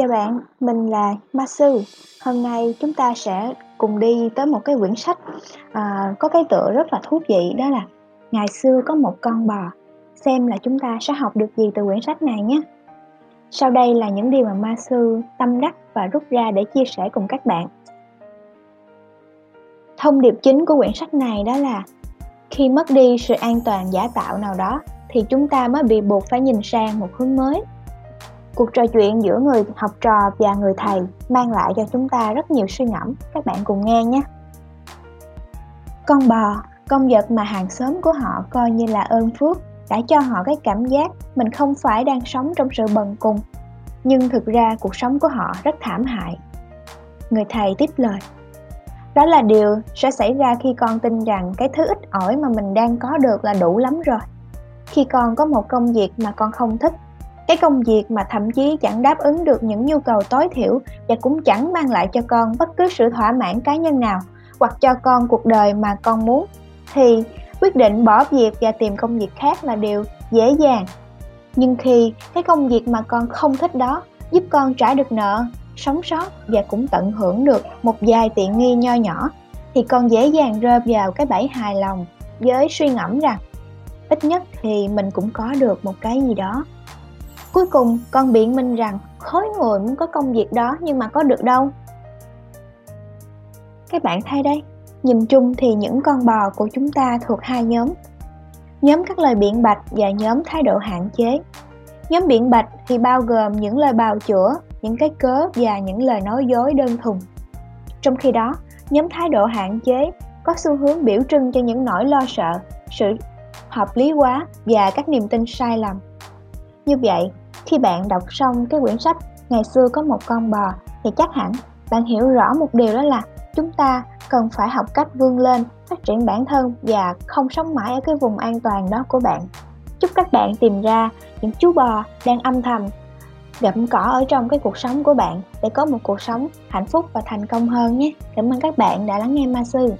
Chào bạn, mình là Ma Sư. Hôm nay chúng ta sẽ cùng đi tới một cái quyển sách à, có cái tựa rất là thú vị đó là Ngày xưa có một con bò. Xem là chúng ta sẽ học được gì từ quyển sách này nhé. Sau đây là những điều mà Ma Sư tâm đắc và rút ra để chia sẻ cùng các bạn. Thông điệp chính của quyển sách này đó là khi mất đi sự an toàn giả tạo nào đó thì chúng ta mới bị buộc phải nhìn sang một hướng mới Cuộc trò chuyện giữa người học trò và người thầy mang lại cho chúng ta rất nhiều suy ngẫm. Các bạn cùng nghe nhé. Con bò, công vật mà hàng xóm của họ coi như là ơn phước, đã cho họ cái cảm giác mình không phải đang sống trong sự bần cùng. Nhưng thực ra cuộc sống của họ rất thảm hại. Người thầy tiếp lời. Đó là điều sẽ xảy ra khi con tin rằng cái thứ ít ỏi mà mình đang có được là đủ lắm rồi. Khi con có một công việc mà con không thích cái công việc mà thậm chí chẳng đáp ứng được những nhu cầu tối thiểu và cũng chẳng mang lại cho con bất cứ sự thỏa mãn cá nhân nào hoặc cho con cuộc đời mà con muốn, thì quyết định bỏ việc và tìm công việc khác là điều dễ dàng. Nhưng khi cái công việc mà con không thích đó giúp con trả được nợ, sống sót và cũng tận hưởng được một vài tiện nghi nho nhỏ, thì con dễ dàng rơi vào cái bẫy hài lòng với suy ngẫm rằng ít nhất thì mình cũng có được một cái gì đó. Cuối cùng con biện minh rằng khối người muốn có công việc đó nhưng mà có được đâu. Các bạn thấy đấy, nhìn chung thì những con bò của chúng ta thuộc hai nhóm. Nhóm các lời biện bạch và nhóm thái độ hạn chế. Nhóm biện bạch thì bao gồm những lời bào chữa, những cái cớ và những lời nói dối đơn thuần. Trong khi đó, nhóm thái độ hạn chế có xu hướng biểu trưng cho những nỗi lo sợ, sự hợp lý quá và các niềm tin sai lầm. Như vậy, khi bạn đọc xong cái quyển sách Ngày xưa có một con bò thì chắc hẳn bạn hiểu rõ một điều đó là chúng ta cần phải học cách vươn lên, phát triển bản thân và không sống mãi ở cái vùng an toàn đó của bạn. Chúc các bạn tìm ra những chú bò đang âm thầm gặm cỏ ở trong cái cuộc sống của bạn để có một cuộc sống hạnh phúc và thành công hơn nhé. Cảm ơn các bạn đã lắng nghe Ma Sư.